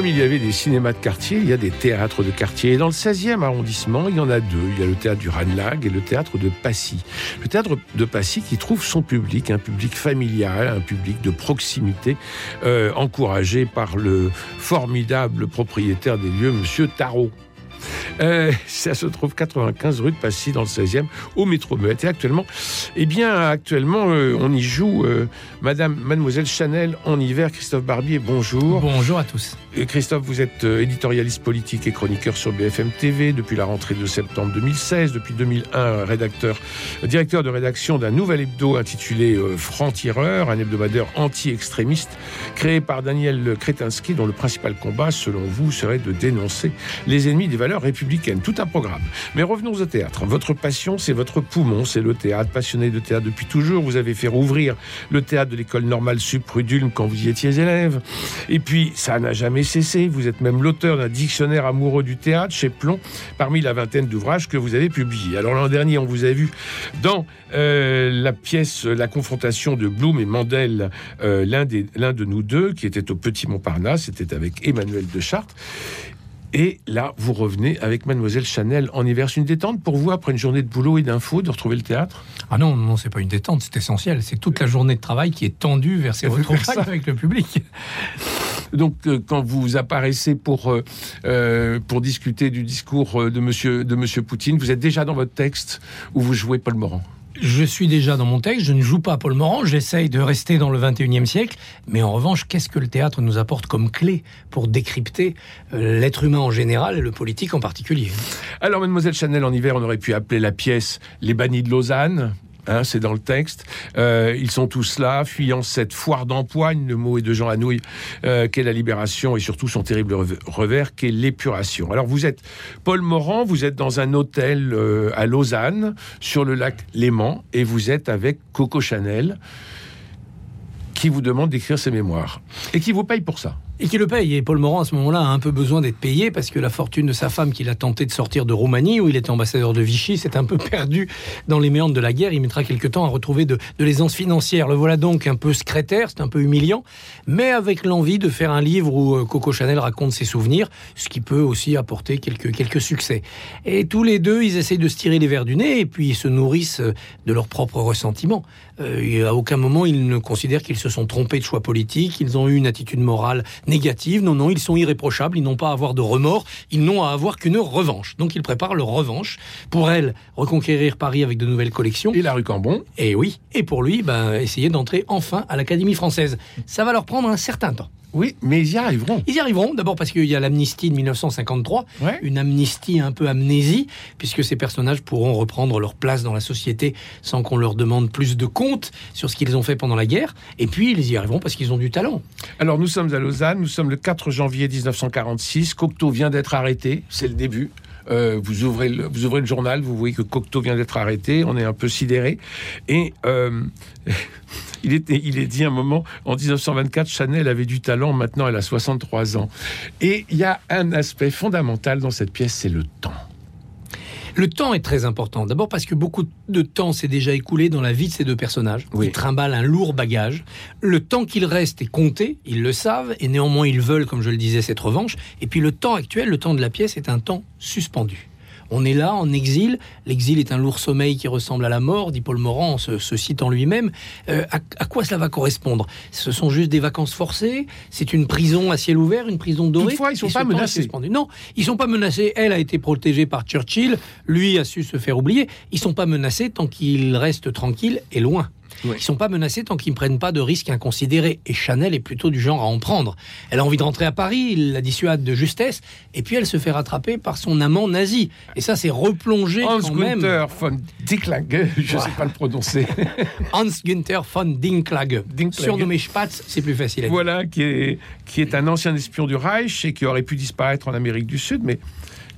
Comme il y avait des cinémas de quartier, il y a des théâtres de quartier. Et dans le 16e arrondissement, il y en a deux. Il y a le théâtre du Ranelagh et le théâtre de Passy. Le théâtre de Passy qui trouve son public, un public familial, un public de proximité, euh, encouragé par le formidable propriétaire des lieux, Monsieur Tarot. Euh, ça se trouve 95 rue de Passy dans le 16e au métro Et actuellement, eh bien, actuellement, euh, on y joue euh, Madame, Mademoiselle Chanel en hiver. Christophe Barbier, bonjour. Bonjour à tous. Christophe, vous êtes éditorialiste politique et chroniqueur sur BFM TV depuis la rentrée de septembre 2016. Depuis 2001, rédacteur, directeur de rédaction d'un nouvel hebdo intitulé Franc-Tireur, un hebdomadaire anti-extrémiste créé par Daniel Kretinsky, dont le principal combat, selon vous, serait de dénoncer les ennemis des valeurs tout un programme. Mais revenons au théâtre. Votre passion, c'est votre poumon, c'est le théâtre. Passionné de théâtre depuis toujours, vous avez fait rouvrir le théâtre de l'école normale Sup quand vous y étiez élève. Et puis, ça n'a jamais cessé. Vous êtes même l'auteur d'un dictionnaire amoureux du théâtre chez Plomb, parmi la vingtaine d'ouvrages que vous avez publiés. Alors l'an dernier, on vous a vu dans euh, la pièce La confrontation de Blum et Mandel, euh, l'un de nous deux, qui était au Petit Montparnasse, c'était avec Emmanuel de Chartres. Et là, vous revenez avec Mademoiselle Chanel en hiver. C'est une détente pour vous après une journée de boulot et d'infos de retrouver le théâtre? Ah non, non, c'est pas une détente, c'est essentiel. C'est toute la journée de travail qui est tendue vers ces retrouvailles avec le public. Donc, euh, quand vous apparaissez pour, euh, euh, pour discuter du discours de monsieur, de monsieur Poutine, vous êtes déjà dans votre texte où vous jouez Paul Morand je suis déjà dans mon texte, je ne joue pas Paul Morand, j'essaye de rester dans le 21e siècle, mais en revanche, qu'est-ce que le théâtre nous apporte comme clé pour décrypter euh, l'être humain en général et le politique en particulier? Alors, mademoiselle Chanel, en hiver, on aurait pu appeler la pièce Les bannis de Lausanne, Hein, c'est dans le texte. Euh, ils sont tous là, fuyant cette foire d'empoigne, le mot est de Jean Anouilh, euh, qu'est la libération et surtout son terrible revers, qu'est l'épuration. Alors vous êtes Paul Morand, vous êtes dans un hôtel euh, à Lausanne, sur le lac Léman, et vous êtes avec Coco Chanel, qui vous demande d'écrire ses mémoires, et qui vous paye pour ça. Et qui le paye. Et Paul Morand, à ce moment-là, a un peu besoin d'être payé parce que la fortune de sa femme, qu'il a tenté de sortir de Roumanie, où il était ambassadeur de Vichy, s'est un peu perdu dans les méandres de la guerre. Il mettra quelque temps à retrouver de, l'aisance financière. Le voilà donc un peu secrétaire, c'est un peu humiliant, mais avec l'envie de faire un livre où euh, Coco Chanel raconte ses souvenirs, ce qui peut aussi apporter quelques, quelques succès. Et tous les deux, ils essayent de se tirer les verres du nez et puis ils se nourrissent euh, de leurs propres ressentiments. Euh, à aucun moment, ils ne considèrent qu'ils se sont trompés de choix politique, ils ont eu une attitude morale négative. Non, non, ils sont irréprochables, ils n'ont pas à avoir de remords, ils n'ont à avoir qu'une revanche. Donc ils préparent leur revanche. Pour elle, reconquérir Paris avec de nouvelles collections. Et la rue Cambon. Et oui. Et pour lui, ben, essayer d'entrer enfin à l'Académie française. Ça va leur prendre un certain temps. Oui, mais ils y arriveront. Ils y arriveront, d'abord parce qu'il y a l'amnistie de 1953, une amnistie un peu amnésie, puisque ces personnages pourront reprendre leur place dans la société sans qu'on leur demande plus de comptes sur ce qu'ils ont fait pendant la guerre. Et puis, ils y arriveront parce qu'ils ont du talent. Alors, nous sommes à Lausanne, nous sommes le 4 janvier 1946. Cocteau vient d'être arrêté, c'est le début. Euh, vous, ouvrez le, vous ouvrez le journal, vous voyez que Cocteau vient d'être arrêté, on est un peu sidéré. Et euh, il, était, il est dit un moment, en 1924, Chanel avait du talent, maintenant elle a 63 ans. Et il y a un aspect fondamental dans cette pièce, c'est le temps. Le temps est très important. D'abord parce que beaucoup de temps s'est déjà écoulé dans la vie de ces deux personnages. Ils trimballent un lourd bagage. Le temps qu'il reste est compté, ils le savent, et néanmoins ils veulent, comme je le disais, cette revanche. Et puis le temps actuel, le temps de la pièce, est un temps suspendu. On est là en exil. L'exil est un lourd sommeil qui ressemble à la mort, dit Paul Morand en se, citant lui-même. Euh, à, quoi cela va correspondre? Ce sont juste des vacances forcées? C'est une prison à ciel ouvert, une prison dorée? Toutefois, ils sont pas menacés. Non, ils sont pas menacés. Elle a été protégée par Churchill. Lui a su se faire oublier. Ils sont pas menacés tant qu'ils restent tranquilles et loin. Ils ne sont pas menacés tant qu'ils ne prennent pas de risques inconsidérés. Et Chanel est plutôt du genre à en prendre. Elle a envie de rentrer à Paris, il la dissuade de justesse, et puis elle se fait rattraper par son amant nazi. Et ça, c'est replongé Hans quand Günther von Dinklage, je ne sais pas le prononcer. Hans Günther von Dinklage. Surnommé Spatz, c'est plus facile à dire. Voilà, qui est, qui est un ancien espion du Reich et qui aurait pu disparaître en Amérique du Sud, mais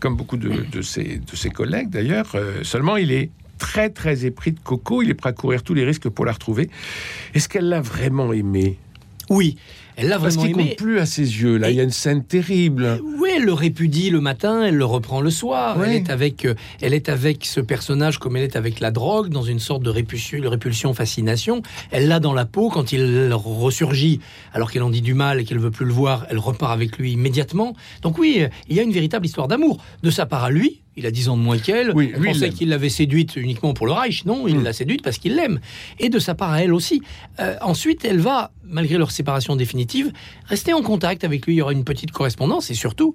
comme beaucoup de, de, ses, de ses collègues d'ailleurs, euh, seulement il est très très épris de Coco. Il est prêt à courir tous les risques pour la retrouver. Est-ce qu'elle l'a vraiment aimé? Oui. Elle l'a Parce vraiment qu'il aimé. compte plus à ses yeux. Là, Et- il y a une scène terrible. Oui, elle le répudie le matin, elle le reprend le soir. Ouais. Elle, est avec, euh, elle est avec ce personnage comme elle est avec la drogue, dans une sorte de répulsion, répulsion fascination. Elle l'a dans la peau quand il ressurgit, alors qu'elle en dit du mal et qu'elle veut plus le voir, elle repart avec lui immédiatement. Donc oui, euh, il y a une véritable histoire d'amour. De sa part à lui, il a 10 ans de moins qu'elle. Oui, On pensait qu'il l'avait séduite uniquement pour le Reich. Non, il Mm. l'a séduite parce qu'il l'aime. Et de sa part à elle aussi. Euh, ensuite, elle va, malgré leur séparation définitive, rester en contact avec lui. Il y aura une petite correspondance et surtout,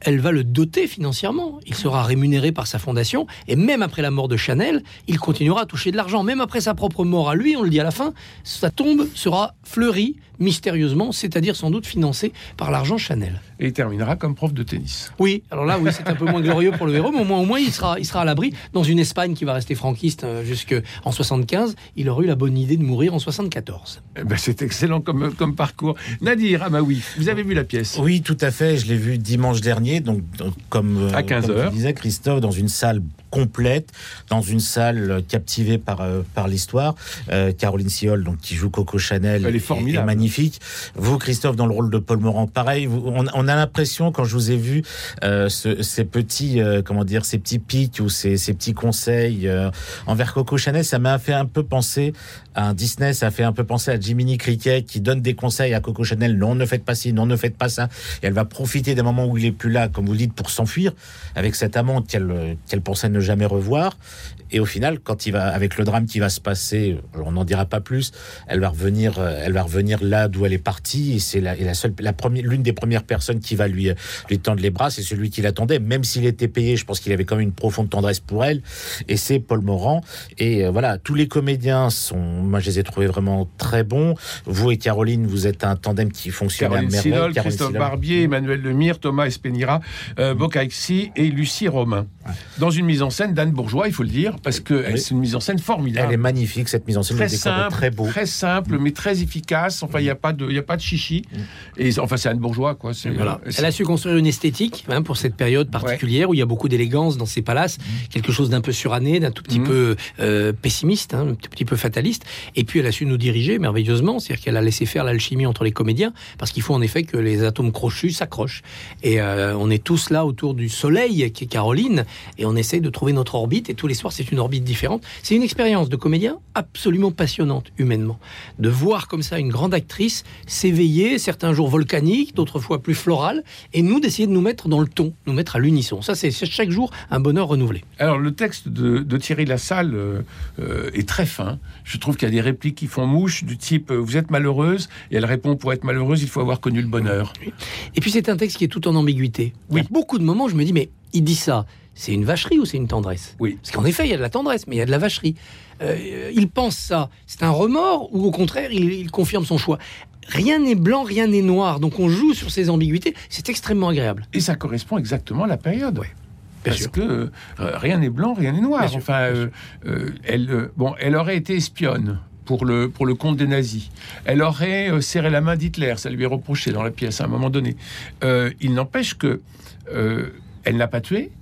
elle va le doter financièrement. Il sera rémunéré par sa fondation et même après la mort de Chanel, il continuera à toucher de l'argent. Même après sa propre mort à lui, on le dit à la fin, sa tombe sera fleurie mystérieusement, c'est-à-dire sans doute financée par l'argent Chanel. Et il terminera comme prof de tennis. Oui, alors là, oui, c'est un peu moins glorieux pour le héros, mais au moins, au moins il, sera, il sera à l'abri. Dans une Espagne qui va rester franquiste euh, jusqu'en 75, il aura eu la bonne idée de mourir en 74. Eh ben, c'est excellent comme, comme parcours. Nadir Amaoui, vous avez vu la pièce? Oui, tout à fait. Je l'ai vu dimanche dernier, donc, donc, comme, euh, À 15 comme heures. tu disais, Christophe, dans une salle complète, dans une salle euh, captivée par, euh, par l'histoire. Euh, Caroline Siol, donc, qui joue Coco Chanel, Elle est formidable. Vous, Christophe, dans le rôle de Paul Morand, pareil. vous- on, a l'impression, quand je vous ai vu, euh, ce- ces petits, euh, comment dire, ces petits pics ou ces, petits conseils euh, envers Coco Chanel, ça m'a fait un peu penser à un Disney, ça a fait un peu penser à Jiminy Cricket qui donne des conseils à Coco Chanel. Non, ne faites pas ci, non, ne faites pas ça. Et elle va profiter des moments où il est plus là, comme vous dites, pour s'enfuir avec cette amante qu'elle qu'elle pensait ne jamais revoir. Et au final, quand il va, avec le drame qui va se passer, on n'en dira pas plus. Elle va revenir, elle va revenir là d'où elle est partie. C'est la, la seule, la première, l'une des premières personnes qui va lui, lui tendre les bras, c'est celui qui l'attendait. Même s'il était payé, je pense qu'il avait quand même une profonde tendresse pour elle. Et c'est Paul Morand. Et euh, voilà, tous les comédiens sont, moi je les ai trouvés vraiment très bons. Vous et Caroline, vous êtes un tandem qui fonctionne Caroline à merveille. Silol, Caroline Christophe Silol. Barbier, Emmanuel Lemire, Thomas Espenira, euh, Bocaixi et Lucie Romain. Dans une mise en scène d'Anne Bourgeois, il faut le dire, parce que Oui. c'est une mise en scène formidable. Elle est magnifique cette mise en scène, très simple, très beau. très simple, mais très efficace. Enfin, n'y a pas de, y a pas de chichi. Et enfin, c'est Anne Bourgeois, quoi. C'est, Voilà. euh, Elle a su construire une esthétique hein, pour cette période particulière où il y a beaucoup d'élégance dans ses palaces, quelque chose d'un peu suranné, d'un tout petit Mhm. peu euh, pessimiste, hein, un tout petit peu fataliste. Et puis elle a su nous diriger merveilleusement, c'est-à-dire qu'elle a laissé faire l'alchimie entre les comédiens, parce qu'il faut en effet que les atomes crochus s'accrochent. Et euh, on est tous là autour du soleil qui est Caroline, et on essaye de trouver notre orbite. Et tous les soirs, c'est une orbite différente. C'est une expérience de comédien absolument passionnante humainement, de voir comme ça une grande actrice s'éveiller, certains jours volcaniques, d'autres fois plus florale, et nous d'essayer de nous mettre dans le ton, nous mettre à l'unisson. Ça, c'est chaque jour un bonheur renouvelé. Alors, le texte de, de Thierry Lassalle euh, euh, est très fin. Je trouve qu'il y a des répliques qui font mouche, du type euh, Vous êtes malheureuse Et elle répond Pour être malheureuse, il faut avoir connu le bonheur. Et puis c'est un texte qui est tout en ambiguïté. Il y a beaucoup de moments je me dis, mais il dit ça, c'est une vacherie ou c'est une tendresse? Oui. Parce qu'en effet, il y a de la tendresse, mais il y a de la vacherie. Euh, il pense ça, c'est un remords ou au contraire, il, il confirme son choix? Rien n'est blanc, rien n'est noir. Donc on joue sur ces ambiguïtés. C'est extrêmement agréable. Et ça correspond exactement à la période. Parce sûr. que euh, rien n'est blanc, rien n'est noir. Bien enfin, euh, euh, elle, bon, elle aurait été espionne pour le, pour le compte des nazis. Elle aurait serré la main d'Hitler, ça lui est reproché dans la pièce à un moment donné. Il n'empêche que elle n'a pas tué,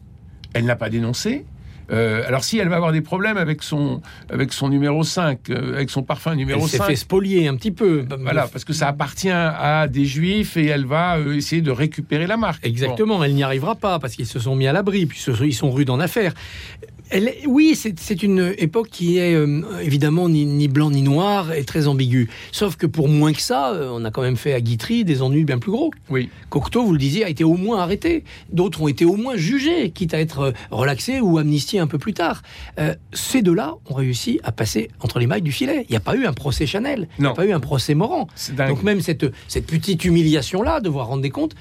elle n'a pas dénoncé. Euh, alors si elle va avoir des problèmes avec son, avec son numéro 5, euh, avec son parfum numéro Elle s'est 5, fait spolier un petit peu. voilà, parce que ça appartient à des juifs et elle va euh, essayer de récupérer la marque. Bon. Exactement, elle n'y arrivera pas parce qu'ils se sont mis à l'abri, puis ils sont rudes en affaires. Elle oui, c'est une époque qui est euh, évidemment ni, ni blanc ni noir et très ambiguë. Sauf que pour moins que ça, euh, on a quand même fait à Guitry des ennuis bien plus gros. Oui. Cocteau, vous le disiez, a été au moins arrêté. D'autres ont été au moins jugés, quitte à être euh, relaxés ou amnistiés un peu plus tard. Euh, ces deux-là ont réussi à passer entre les mailles du filet. Il n'y a pas eu un procès Chanel, il n'y a pas eu un procès Morand. Donc même cette, cette petite humiliation-là, devoir rendre des comptes,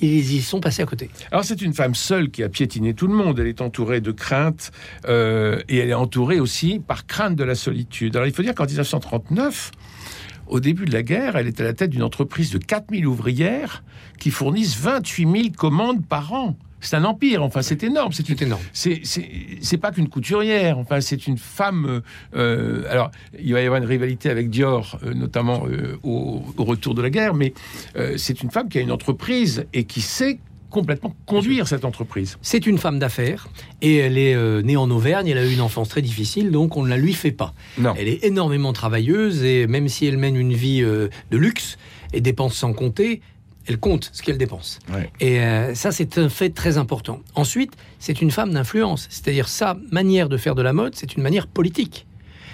ils y sont passés à côté. Alors c'est une femme seule qui a piétiné tout le monde. Elle est entourée de craintes euh, et elle est entourée aussi par crainte de la solitude. Alors il faut dire qu'en 1939, au début de la guerre, elle est à la tête d'une entreprise de 4000 ouvrières qui fournissent 28 000 commandes par an. C'est un empire, enfin c'est énorme. C'est une énorme. c'est pas qu'une couturière. Enfin, c'est une femme. euh, euh, alors, il va y avoir une rivalité avec Dior, euh, notamment euh, au, au retour de la guerre, mais c'est une femme qui a une entreprise et qui sait complètement conduire cette entreprise. C'est une femme d'affaires et elle est euh, née en Auvergne. Elle a eu une enfance très difficile, donc on ne la lui fait pas. Non. Elle est énormément travailleuse et même si elle mène une vie euh, de luxe et dépense sans compter, elle compte ce qu'elle dépense. Ouais. Et euh, ça, c'est un fait très important. Ensuite, c'est une femme d'influence, c'est-à-dire sa manière de faire de la mode, c'est une manière politique.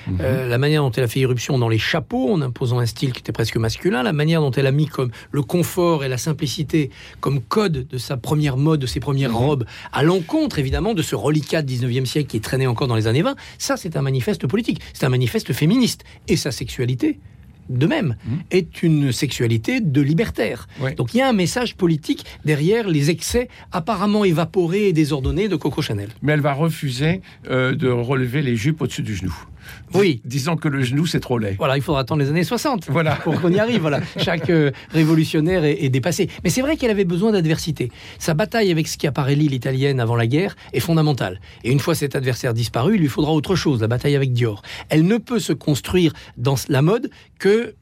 Mhm. Euh, la manière dont elle a fait irruption dans les chapeaux en imposant un style qui était presque masculin, la manière dont elle a mis comme le confort et la simplicité comme code de sa première mode, de ses premières Mhm. robes, à l'encontre évidemment de ce reliquat du 19e siècle qui traînait encore dans les années 20, ça c'est un manifeste politique, c'est un manifeste féministe. Et sa sexualité, de même, Mhm. est une sexualité de libertaire. Ouais. Donc il y a un message politique derrière les excès apparemment évaporés et désordonnés de Coco Chanel. Mais elle va refuser euh, de relever les jupes au-dessus du genou. Oui. Disant que le genou, c'est trop laid. Voilà, il faudra attendre les années 60 Voilà. pour qu'on y arrive. Voilà. Chaque euh, révolutionnaire est, est dépassé. Mais c'est vrai qu'elle avait besoin d'adversité. Sa bataille avec Schiaparelli, l'italienne, avant la guerre, est fondamentale. Et une fois cet adversaire disparu, il lui faudra autre chose, la bataille avec Dior. Elle ne peut se construire dans la mode que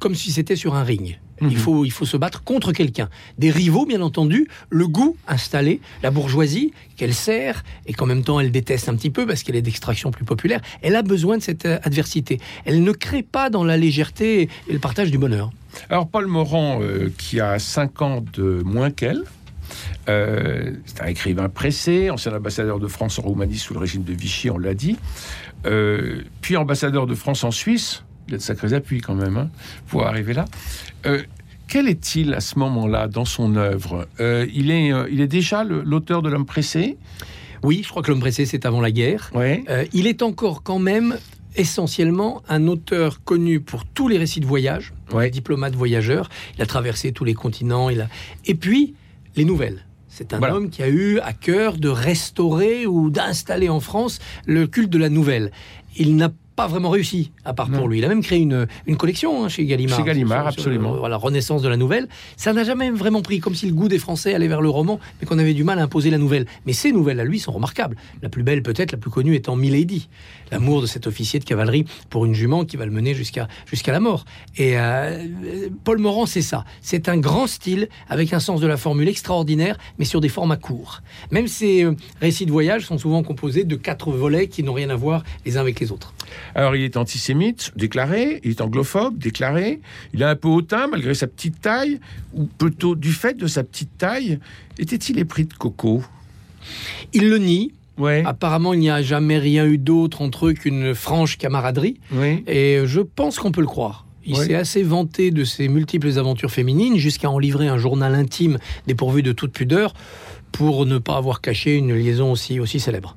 comme si c'était sur un ring. Mhm. Il, faut, il faut se battre contre quelqu'un. Des rivaux, bien entendu, le goût installé, la bourgeoisie qu'elle sert et qu'en même temps elle déteste un petit peu parce qu'elle est d'extraction plus populaire. Elle a besoin de cette euh, adversité. Elle ne crée pas dans la légèreté et le partage du bonheur. Alors, Paul Morand, euh, qui a 5 ans de moins qu'elle, euh, c'est un écrivain pressé, ancien ambassadeur de France en Roumanie sous le régime de Vichy, on l'a dit, euh, puis ambassadeur de France en Suisse, de sacrés appuis quand même hein, pour arriver là. Euh, quel est-il à ce moment-là dans son œuvre? Euh, il, est, euh, il est déjà l'auteur de L'homme pressé? Oui, je crois que l'homme pressé, c'est avant la guerre. ouais. Il est encore quand même essentiellement un auteur connu pour tous les récits de voyage, Ouais. diplomate voyageur. Il a traversé tous les continents. Il a... Et puis, les nouvelles. C'est un Voilà. homme qui a eu à cœur de restaurer ou d'installer en France le culte de la nouvelle. Il n'a pas vraiment réussi, à part Non. pour lui. Il a même créé une, une collection hein, chez Gallimard. Chez Gallimard, Sur- absolument. sur, voilà, renaissance de la nouvelle. Ça n'a jamais vraiment pris, comme si le goût des Français allait vers le roman, mais qu'on avait du mal à imposer la nouvelle. Mais ces nouvelles à lui sont remarquables. La plus belle, peut-être, la plus connue étant Milady. L'amour de cet officier de cavalerie pour une jument qui va le mener jusqu'à jusqu'à la mort. Et euh, Paul Morand, c'est ça. C'est un grand style avec un sens de la formule extraordinaire, mais sur des formats courts. Même ses euh, récits de voyage sont souvent composés de quatre volets qui n'ont rien à voir les uns avec les autres. Alors, il est antisémite, déclaré, il est anglophobe, déclaré, il a un peu hautain malgré sa petite taille, ou plutôt du fait de sa petite taille, était-il épris de coco? Il le nie. Ouais, Apparemment, il n'y a jamais rien eu d'autre entre eux qu'une franche camaraderie. oui. Et je pense qu'on peut le croire. Il Oui. s'est assez vanté de ses multiples aventures féminines jusqu'à en livrer un journal intime dépourvu de toute pudeur pour ne pas avoir caché une liaison aussi, aussi célèbre.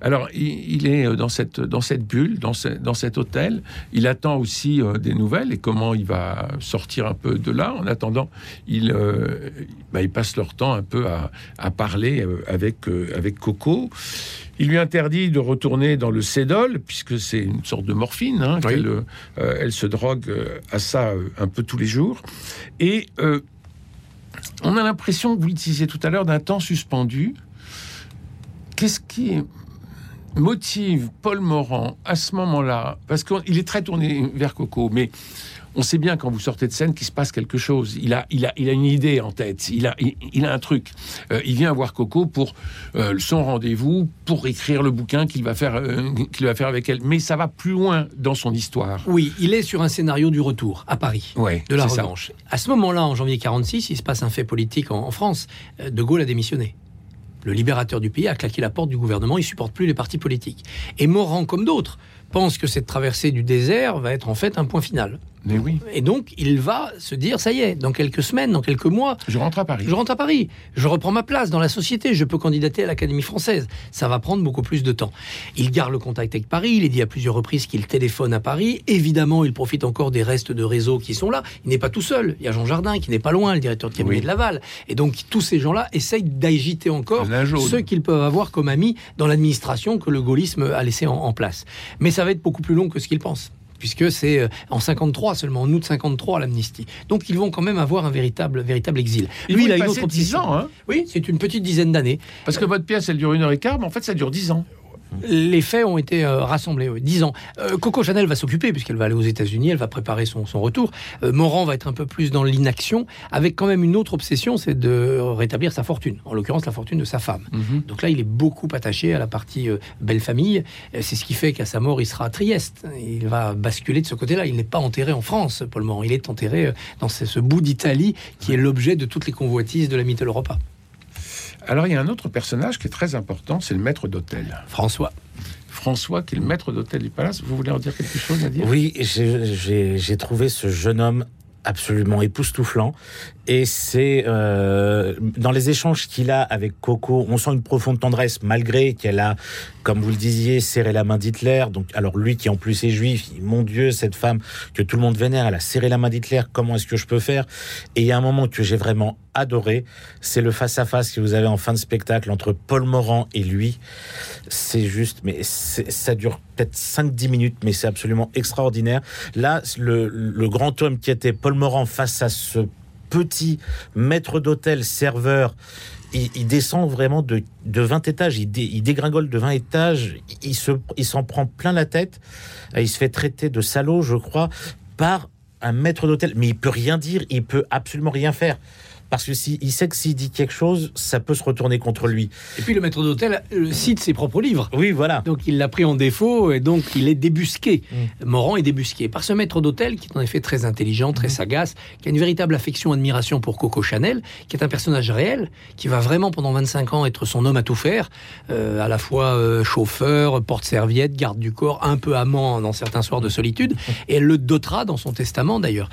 Alors, il, il est euh, dans cette, dans cette bulle, dans, ce- dans cet hôtel. Il attend aussi euh, des nouvelles et comment il va sortir un peu de là. En attendant, il, euh, bah, il passe leur temps un peu à, à parler euh, avec, euh, avec Coco. Il lui interdit de retourner dans le Cédol, puisque c'est une sorte de morphine. hein, Oui. euh, elle se drogue à ça un peu tous les jours. Et euh, on a l'impression, vous le disiez tout à l'heure, d'un temps suspendu. Qu'est-ce qui motive Paul Morand à ce moment-là? Parce qu'il est très tourné vers Coco, mais on sait bien quand vous sortez de scène qu'il se passe quelque chose. Il a, il a, il a une idée en tête. Il a, il, il a un truc. Euh, il vient voir Coco pour euh, son rendez-vous, pour écrire le bouquin qu'il va faire, euh, qu'il va faire avec elle. Mais ça va plus loin dans son histoire. Oui, il est sur un scénario du retour à Paris. Ouais, De la ça. revanche. À ce moment-là, en janvier 46, il se passe un fait politique en, en France. De Gaulle a démissionné. Le libérateur du pays a claqué la porte du gouvernement, il supporte plus les partis politiques. Et Morand, comme d'autres, pense que cette traversée du désert va être en fait un point final. Mais oui, Et donc, il va se dire, ça y est, dans quelques semaines, dans quelques mois, je rentre à Paris. je rentre à Paris, je reprends ma place dans la société, je peux candidater à l'Académie française. Ça va prendre beaucoup plus de temps. Il garde le contact avec Paris, il est dit à plusieurs reprises qu'il téléphone à Paris. Évidemment, il profite encore des restes de réseau qui sont là. Il n'est pas tout seul. Il y a Jean Jardin qui n'est pas loin, le directeur de cabinet Oui. de Laval. Et donc, tous ces gens-là essayent d'agiter encore ceux qu'ils peuvent avoir comme amis dans l'administration que le gaullisme a laissé en, en place. Mais ça va être beaucoup plus long que ce qu'ils pensent. Puisque c'est euh, en 53 seulement, en août 53 l'amnistie. Donc ils vont quand même avoir un véritable, véritable exil. Il Lui, il a une autre 10 obsession. ans, hein Oui, c'est une petite dizaine d'années. Parce que votre pièce, elle dure une heure et quart, mais en fait, ça dure 10 ans. Les faits ont été euh, rassemblés. oui. Dix ans. Euh, Coco Chanel va s'occuper, puisqu'elle va aller aux États-Unis, elle va préparer son, son retour. Euh, Morand va être un peu plus dans l'inaction, avec quand même une autre obsession, c'est de rétablir sa fortune, en l'occurrence la fortune de sa femme. Donc là, il est beaucoup attaché à la partie euh, belle famille. C'est ce qui fait qu'à sa mort, il sera à Trieste. Il va basculer de ce côté-là. Il n'est pas enterré en France, Paul Morand. Il est enterré dans ce, ce bout d'Italie qui est l'objet de toutes les convoitises de la Mitteleuropa. Alors, il y a un autre personnage qui est très important, c'est le maître d'hôtel. François. François, qui est le maître d'hôtel du Palace. Vous voulez en dire quelque chose, Nadir? Oui, j'ai- trouvé ce jeune homme absolument époustouflant. Et c'est euh, dans les échanges qu'il a avec Coco, on sent une profonde tendresse malgré qu'elle a, comme vous le disiez, serré la main d'Hitler. Donc, alors lui qui en plus est juif, mon Dieu, cette femme que tout le monde vénère, elle a serré la main d'Hitler. Comment est-ce que je peux faire? Et il y a un moment que j'ai vraiment adoré, c'est le face à face que vous avez en fin de spectacle entre Paul Morand et lui. C'est juste, mais ça dure peut-être 5-10 minutes, mais c'est absolument extraordinaire. Là, le, grand homme qui était Paul Morand face à ce petit maître d'hôtel, serveur, il, descend vraiment de, de 20 étages, il, il dégringole de 20 étages, il se, il s'en prend plein la tête, il se fait traiter de salaud, je crois, par un maître d'hôtel, mais il peut rien dire, il peut absolument rien faire. Parce que si, il sait que s'il dit quelque chose, ça peut se retourner contre lui. Et puis le maître d'hôtel euh, cite ses propres livres. Oui, voilà. Donc il l'a pris en défaut et donc il est débusqué. Morand est débusqué par ce maître d'hôtel qui est en effet très intelligent, très sagace, qui a une véritable affection, admiration pour Coco Chanel, qui est un personnage réel, qui va vraiment pendant 25 ans être son homme à tout faire, euh, à la fois euh, chauffeur, porte-serviette, garde du corps, un peu amant dans certains soirs de solitude, et elle le dotera dans son testament d'ailleurs.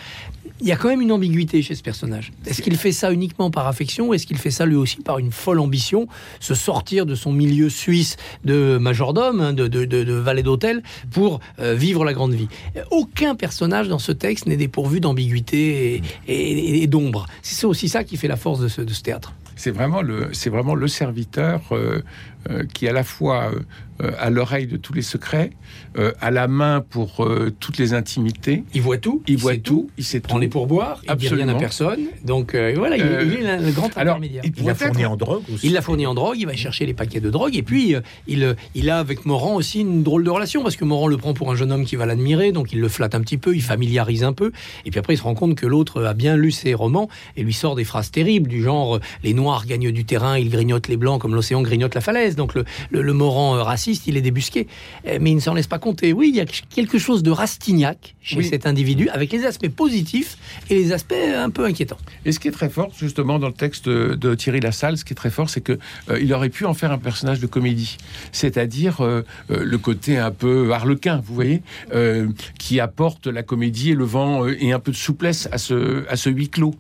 Il y a quand même une ambiguïté chez ce personnage. Est-ce qu'il fait ça uniquement par affection ou est-ce qu'il fait ça lui aussi par une folle ambition, se sortir de son milieu suisse de majordome, hein, de, de, de- valet d'hôtel, pour euh, vivre la grande vie? Aucun personnage dans ce texte n'est dépourvu d'ambiguïté et, d'ombre. C'est aussi ça qui fait la force de ce, théâtre. C'est vraiment le, vraiment le serviteur euh, euh, qui à la fois euh, euh, a l'oreille de tous les secrets, euh, a la main pour euh, toutes les intimités. Il voit tout, Il voit sait tout, il sait prend tout. les pourboires, il dit rien à Absolument. personne. Donc euh, voilà, il, Euh, il est le grand alors, intermédiaire. il Il pourrait a fourni en drogue aussi. Il l'a fourni en drogue, il va chercher les paquets de drogue, et puis euh, il, il a avec Morand aussi une drôle de relation, parce que Morand le prend pour un jeune homme qui va l'admirer, donc il le flatte un petit peu, il familiarise un peu, et puis après il se rend compte que l'autre a bien lu ses romans, et lui sort des phrases terribles, du genre les Noirs gagnent du terrain, ils grignotent les Blancs comme l'océan grignote la falaise, donc le, le, le euh, raciste, il est débusqué, Euh, mais il ne s'en laisse pas compter. Oui, il y a quelque chose de rastignac chez Oui. cet individu, avec les aspects positifs et les aspects un peu inquiétants. Et ce qui est très fort, justement, dans le texte de Thierry Lassalle, ce qui est très fort, c'est que euh, il aurait pu en faire un personnage de comédie, c'est-à-dire euh, euh, le côté un peu harlequin, vous voyez, euh, qui apporte la comédie et le vent euh, et un peu de souplesse à ce à ce huis clos.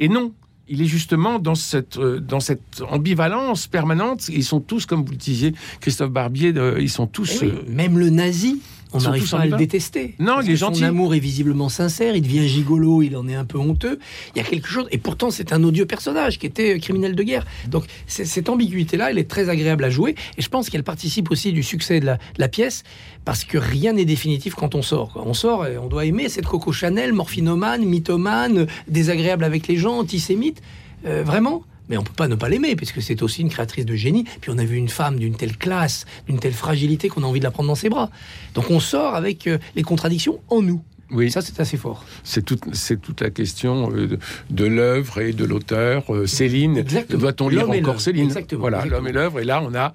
Et non. Il est justement dans cette, euh, dans cette ambivalence permanente. Ils sont tous, comme vous le disiez, Christophe Barbier, ils sont tous. Eh oui, euh, même le nazi, on n'arrive pas à le détester. Non, Parce il est que gentil. Son amour est visiblement sincère, il devient gigolo, il en est un peu honteux. Il y a quelque chose, et pourtant c'est un odieux personnage qui était euh, criminel de guerre. Donc cette ambiguïté-là, elle est très agréable à jouer, et je pense qu'elle participe aussi du succès de la, de la pièce, parce que rien n'est définitif quand on sort. quoi. On sort et on doit aimer cette Coco Chanel, morphinomane, mythomane, désagréable avec les gens, antisémite. Euh, vraiment mais on peut pas ne pas l'aimer, puisque c'est aussi une créatrice de génie. Puis on a vu une femme d'une telle classe, d'une telle fragilité qu'on a envie de la prendre dans ses bras. Donc on sort avec euh, les contradictions en nous. Oui, ça, c'est assez fort. c'est toute, c'est toute la question euh, de, de l'œuvre et de l'auteur. Euh, Céline, Exactement. doit-on lire encore. Céline? Exactement. Voilà, l'homme et l'œuvre. Et là, on a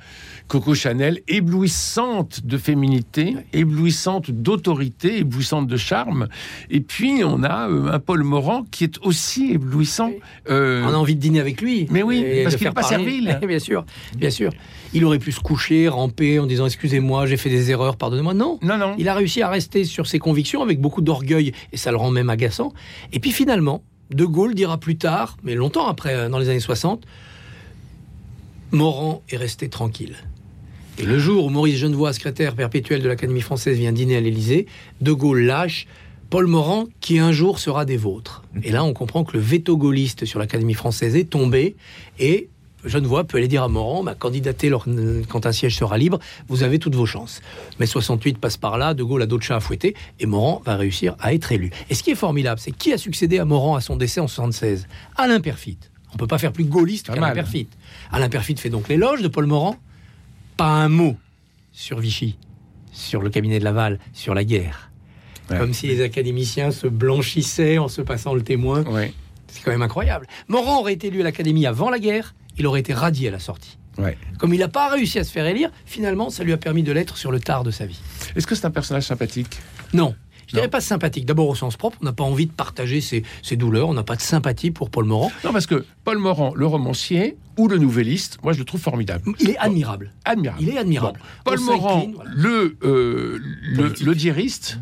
Coco Chanel, éblouissante de féminité, éblouissante d'autorité, éblouissante de charme. Et puis, on a euh, un Paul Morand qui est aussi éblouissant. Oui. Euh, On a envie de dîner avec lui. Mais oui, Et parce qu'il faire est pas servile. bien sûr, bien sûr. Il aurait pu se coucher, ramper en disant excusez-moi, j'ai fait des erreurs, pardonnez-moi. Non. non, non. Il a réussi à rester sur ses convictions avec beaucoup d'orgueil et ça le rend même agaçant. Et puis finalement, De Gaulle dira plus tard, mais longtemps après, euh, dans les années 60, Morand est resté tranquille. Et le jour où Maurice Genevoix, secrétaire perpétuel de l'Académie française, vient dîner à l'Élysée, De Gaulle lâche Paul Morand qui un jour sera des vôtres. Et là, on comprend que le veto gaulliste sur l'Académie française est tombé et Genevoix peut aller dire à Morand, bah, candidatez quand un siège sera libre, vous avez toutes vos chances. Mais 68 passe par là, De Gaulle a d'autres chats à fouetter, et Morand va réussir à être élu. Et ce qui est formidable, c'est qui a succédé à Morand à son décès en 76 Alain Perfit. On peut pas faire plus gaulliste qu'Alain. Perfit. Alain Perfit fait donc l'éloge de Paul Morand, pas un mot sur Vichy, sur le cabinet de Laval, sur la guerre. Ouais. Comme si les académiciens se blanchissaient en se passant le témoin. Ouais. C'est quand même incroyable. Morand aurait été élu à l'Académie avant la guerre, il aurait été radié à la sortie. Ouais. Comme il n'a pas réussi à se faire élire, finalement, ça lui a permis de l'être sur le tard de sa vie. Est-ce que c'est un personnage sympathique? Non. Je dirais Non. pas sympathique. D'abord au sens propre, on n'a pas envie de partager ses, ses douleurs, on n'a pas de sympathie pour Paul Morand. Non, parce que Paul Morand, le romancier ou le nouvelliste, moi je le trouve formidable. Il est admirable. Admirable. Il est admirable. Paul Morand, voilà. le, euh, le, le diariste,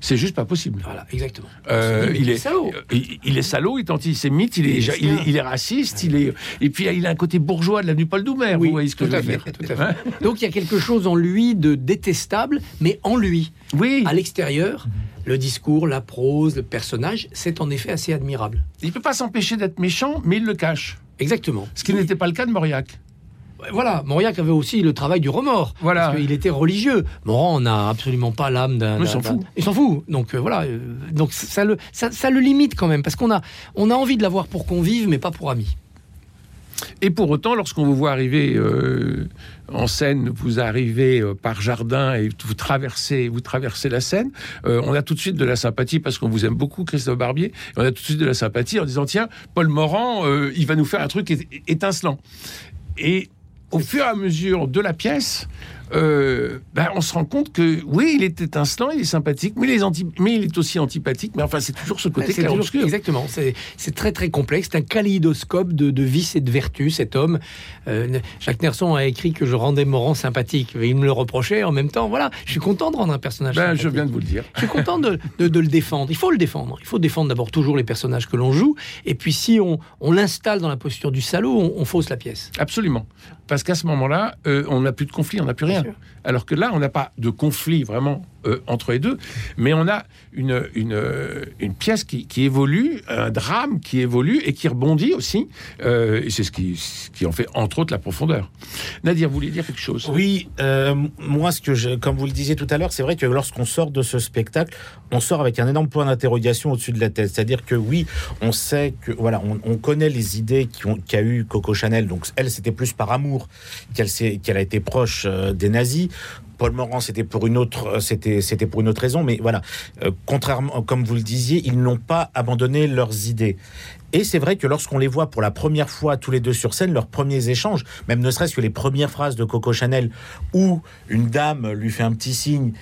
c'est juste pas possible. Voilà, exactement. Euh, il, est, salaud. il, il est salaud, il est antisémite, il est, Il est il est, ça. il est raciste, il est, et puis il a un côté bourgeois de l'avenue Paul Doumer. Oui, vous voyez ce que tout je à veux fait, dire tout à fait. Hein Donc il y a quelque chose en lui de détestable, mais en lui. Oui, À l'extérieur, le discours, la prose, le personnage, c'est en effet assez admirable. il peut pas s'empêcher d'être méchant, mais il le cache. Exactement. Ce qui n'était pas le cas de Mauriac. Voilà, Mauriac avait aussi le travail du remords. Voilà. Parce qu'il était religieux. Morand n'a absolument pas l'âme d'un. Il s'en fout. d'un- Il s'en fout. Donc euh, voilà. euh, donc ça le, ça, ça le limite quand même. Parce qu'on a, on a envie de l'avoir pour convive, mais pas pour ami. Et pour autant, lorsqu'on vous voit arriver euh, en scène, vous arrivez euh, par jardin et vous traversez, vous traversez la scène, euh, on a tout de suite de la sympathie parce qu'on vous aime beaucoup, Christophe Barbier. Et on a tout de suite de la sympathie en disant tiens, Paul Morand, il va nous faire un truc étincelant. Et au fur et à mesure de la pièce, euh, ben, on se rend compte que oui, il est étincelant, il est sympathique, mais il est, anti- mais il est aussi antipathique. Mais enfin, c'est toujours ce côté C'est toujours- clair-obscur. Exactement. C'est très très complexe. C'est un kaléidoscope de, de vices et de vertus, cet homme. Euh, Jacques Nerson a écrit que je rendais Morand sympathique. Mais il me le reprochait en même temps. Voilà, je suis content de rendre un personnage Ben, sympathique. je viens de vous le dire. Je suis content de, de- de le défendre. Il faut le défendre. Il faut défendre d'abord toujours les personnages que l'on joue. Et puis si on, on l'installe dans la posture du salaud, on, on fausse la pièce. Absolument. Parce qu'à ce moment-là, euh, on n'a plus de conflit, on n'a plus rien. Alors que là, on n'a pas de conflit vraiment euh, entre les deux, mais on a une, euh, une pièce qui, qui évolue, un drame qui évolue et qui rebondit aussi. euh, et c'est ce qui, qui en fait, entre autres, la profondeur. Nadir, vous vouliez dire quelque chose? Oui, moi, ce que je, comme vous le disiez tout à l'heure, c'est vrai que lorsqu'on sort de ce spectacle, on sort avec un énorme point d'interrogation au-dessus de la tête. C'est-à-dire que oui, on sait que voilà, on, on connaît les idées qu'a eu Coco Chanel. Donc elle, c'était plus par amour qu'elle qu'elle a été proche des nazis. Paul Morand, c'était pour une autre, euh, c'était, c'était pour une autre raison. Mais voilà, euh, contrairement, comme vous le disiez, ils n'ont pas abandonné leurs idées. Et c'est vrai que lorsqu'on les voit pour la première fois tous les deux sur scène, leurs premiers échanges, même ne serait-ce que les premières phrases de Coco Chanel, où une dame lui fait un petit signe,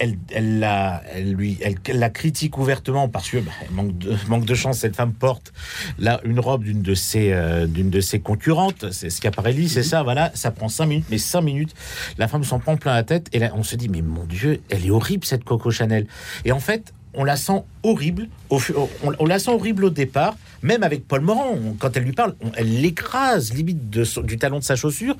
elle, elle, la, elle, lui, elle, la critique ouvertement parce que bah, manque, de, manque de chance, cette femme porte là une robe d'une de ses, euh, d'une de ses concurrentes, c'est Schiaparelli, c'est ça, voilà, ça prend cinq minutes, mais cinq minutes, la femme s'en prend plein la tête et là on se dit mais mon Dieu, elle est horrible cette Coco Chanel. Et en fait, on la sent horrible, au, on, on la sent horrible au départ, même avec Paul Morand, quand elle lui parle, on- elle l'écrase limite de du talon de sa chaussure.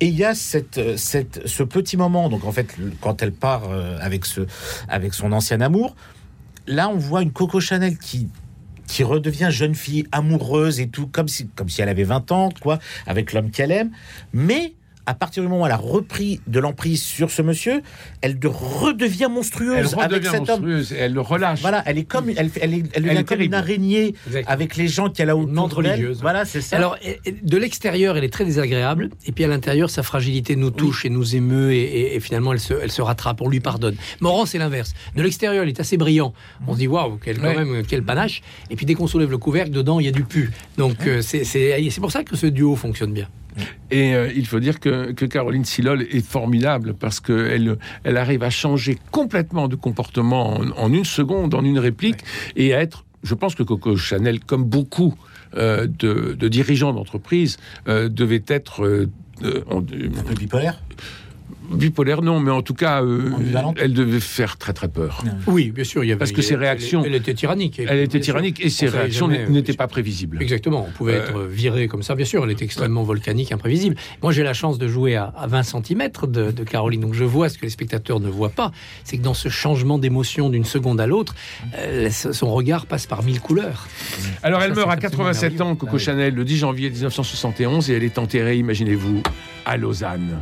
Et il y a cette, euh, cette, ce petit moment, donc en fait, quand elle part euh, avec, ce, avec son ancien amour, là on voit une Coco Chanel qui qui redevient jeune fille amoureuse et tout, comme si, comme si elle avait 20 ans, quoi, avec l'homme qu'elle aime. Mais à partir du moment où elle a repris de l'emprise sur ce monsieur, elle de redevient Elle monstrueuse avec redevient cet homme. monstrueuse, elle le relâche. Voilà, elle est comme, elle, elle, est, elle devient est comme une araignée Exactement. avec les gens qu'elle a autour d'elle. religieuse. Voilà, c'est ça. Alors, de l'extérieur, elle est très désagréable, et puis à l'intérieur, sa fragilité nous touche et nous émeut, et, et- et finalement, elle se, elle se rattrape, on lui pardonne. Morand, c'est l'inverse. De l'extérieur, il est assez brillant. On se dit, waouh, quel, quand Ouais. même, quel panache. Et puis dès qu'on soulève le couvercle, dedans, il y a du pu. Donc, euh, c'est pour ça que ce duo fonctionne bien. Et euh, il faut dire que, que Caroline Silol est formidable parce qu'elle elle arrive à changer complètement de comportement en, en une seconde, en une réplique, et à être, je pense que Coco Chanel, comme beaucoup euh, de, de dirigeants d'entreprise, euh, devait être en- Le bipolaire? Bipolaire, non, mais en tout cas, euh, elle devait faire très très peur. Oui, bien sûr, il y avait. Parce que ses réactions- Elle, elle était tyrannique. Elle était tyrannique et ses réactions n'étaient pas prévisibles. Exactement, on pouvait Euh, être viré comme ça, bien sûr, elle était extrêmement volcanique, imprévisible. Moi, j'ai la chance de jouer à, à 20 cm de, de Caroline, donc je vois ce que les spectateurs ne voient pas, c'est que dans ce changement d'émotion d'une seconde à l'autre, euh, son regard passe par mille couleurs. Alors, elle Ça, meurt à 87 absolument ans, Coco merveilleux. Chanel, le 10 janvier 1971, et elle est enterrée, imaginez-vous, à Lausanne.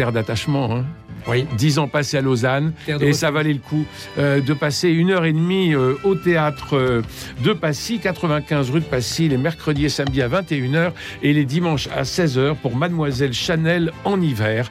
D'attachement, hein Oui. 10 ans passés à Lausanne. Et ça valait le coup euh, de passer une heure et demie euh, au théâtre euh, de Passy, 95 rue de Passy, les mercredis et samedis à 21h et les dimanches à 16h pour Mademoiselle Chanel en hiver.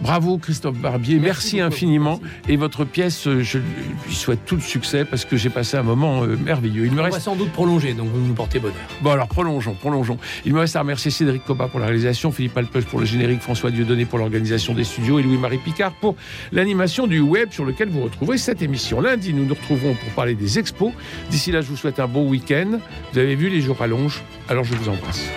Bravo Christophe Barbier, merci, infiniment. merci. Et votre pièce, je lui souhaite tout le succès parce que j'ai passé un moment euh, merveilleux. Il me On reste va sans doute prolonger, donc vous nous portez bonheur. Bon alors prolongeons, prolongeons. Il me reste à remercier Cédric Coba pour la réalisation, Philippe Alpeuch pour le générique, François Dieudonné pour l'organisation des studios et Louis-Marie Picard pour l'animation du web sur lequel vous retrouverez cette émission. Lundi, nous nous retrouverons pour parler des expos. D'ici là, je vous souhaite un bon week-end. Vous avez vu, les jours rallongent, alors je vous embrasse.